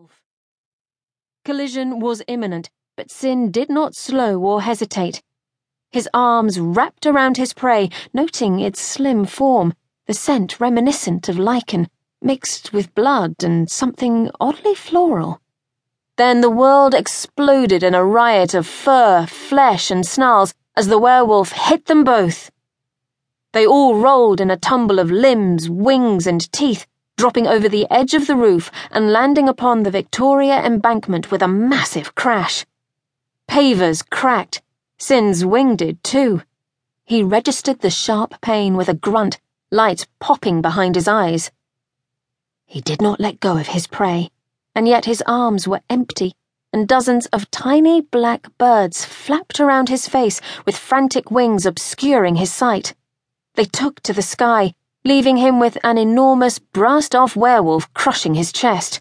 werewolf. Collision was imminent, but Sin did not slow or hesitate. His arms wrapped around his prey, noting its slim form, the scent reminiscent of lichen, mixed with blood and something oddly floral. Then the world exploded in a riot of fur, flesh, and snarls as the werewolf hit them both. They all rolled in a tumble of limbs, wings, and teeth dropping over the edge of the roof and landing upon the Victoria embankment with a massive crash. Pavers cracked. Sin's wing did too. He registered the sharp pain with a grunt, light popping behind his eyes. He did not let go of his prey, and yet his arms were empty, and dozens of tiny black birds flapped around his face with frantic wings obscuring his sight. They took to the sky leaving him with an enormous, brassed off werewolf crushing his chest.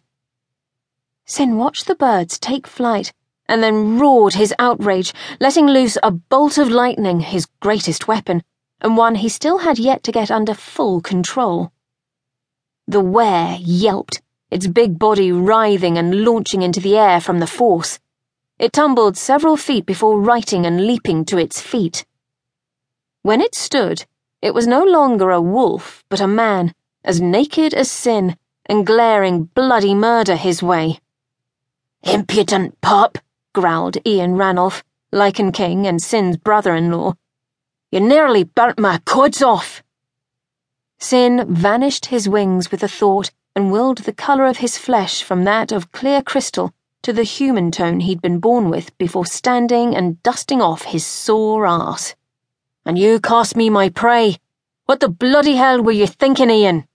Sin watched the birds take flight and then roared his outrage, letting loose a bolt of lightning, his greatest weapon, and one he still had yet to get under full control. The were yelped, its big body writhing and launching into the air from the force. It tumbled several feet before righting and leaping to its feet. When it stood, it was no longer a wolf, but a man, as naked as sin, and glaring bloody murder his way. Impudent pup, growled Ian Ranulf, Lycan King and Sin's brother in law. You nearly burnt my cods off. Sin vanished his wings with a thought and willed the colour of his flesh from that of clear crystal to the human tone he'd been born with before standing and dusting off his sore ass. And you cost me my prey. What the bloody hell were you thinking, Ian?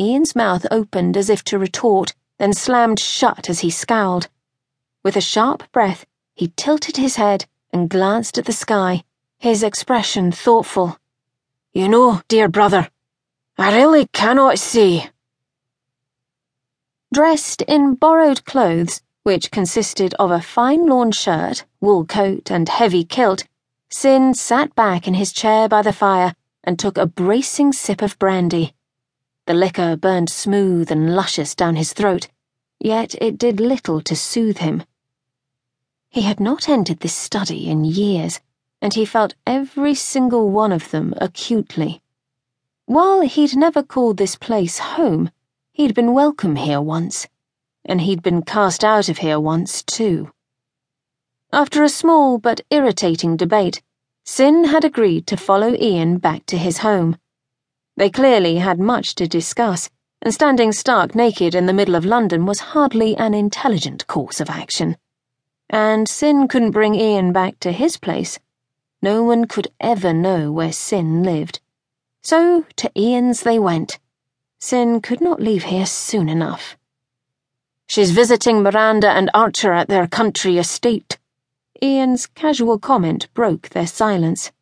Ian's mouth opened as if to retort, then slammed shut as he scowled. With a sharp breath, he tilted his head and glanced at the sky, his expression thoughtful. You know, dear brother, I really cannot see. Dressed in borrowed clothes, which consisted of a fine lawn shirt, wool coat, and heavy kilt, Sin sat back in his chair by the fire and took a bracing sip of brandy. The liquor burned smooth and luscious down his throat, yet it did little to soothe him. He had not entered this study in years, and he felt every single one of them acutely. While he'd never called this place home, he'd been welcome here once, and he'd been cast out of here once too. After a small but irritating debate, Sin had agreed to follow Ian back to his home. They clearly had much to discuss, and standing stark naked in the middle of London was hardly an intelligent course of action. And Sin couldn't bring Ian back to his place. No one could ever know where Sin lived. So to Ian's they went. Sin could not leave here soon enough. She's visiting Miranda and Archer at their country estate, Ian's casual comment broke their silence.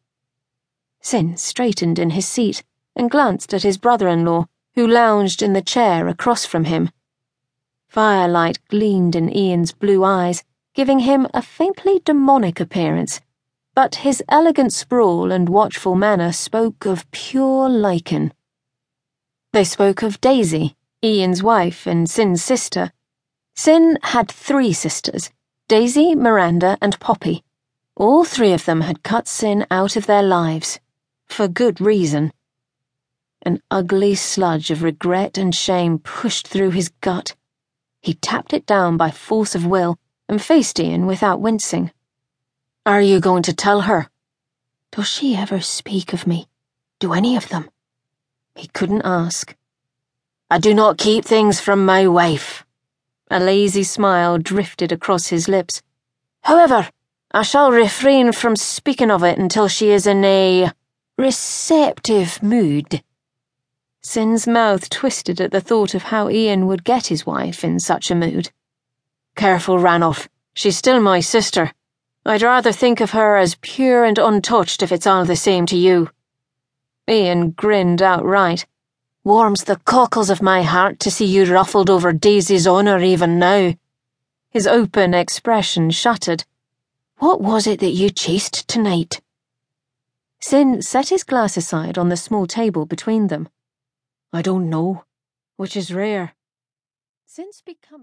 Sin straightened in his seat and glanced at his brother in law, who lounged in the chair across from him. Firelight gleamed in Ian's blue eyes, giving him a faintly demonic appearance, but his elegant sprawl and watchful manner spoke of pure lycan. They spoke of Daisy, Ian's wife and Sin's sister. Sin had three sisters Daisy, Miranda, and Poppy. All three of them had cut Sin out of their lives. For good reason. An ugly sludge of regret and shame pushed through his gut. He tapped it down by force of will and faced Ian without wincing. Are you going to tell her? Does she ever speak of me? Do any of them? He couldn't ask. I do not keep things from my wife. A lazy smile drifted across his lips. However, I shall refrain from speaking of it until she is in a receptive mood. Sin's mouth twisted at the thought of how Ian would get his wife in such a mood. Careful, Ranulf. She's still my sister. I'd rather think of her as pure and untouched if it's all the same to you. Ian grinned outright. Warms the cockles of my heart to see you ruffled over Daisy's honour even now. His open expression shuttered. What was it that you chased tonight? Sin set his glass aside on the small table between them. I don't know, which is rare. Since becoming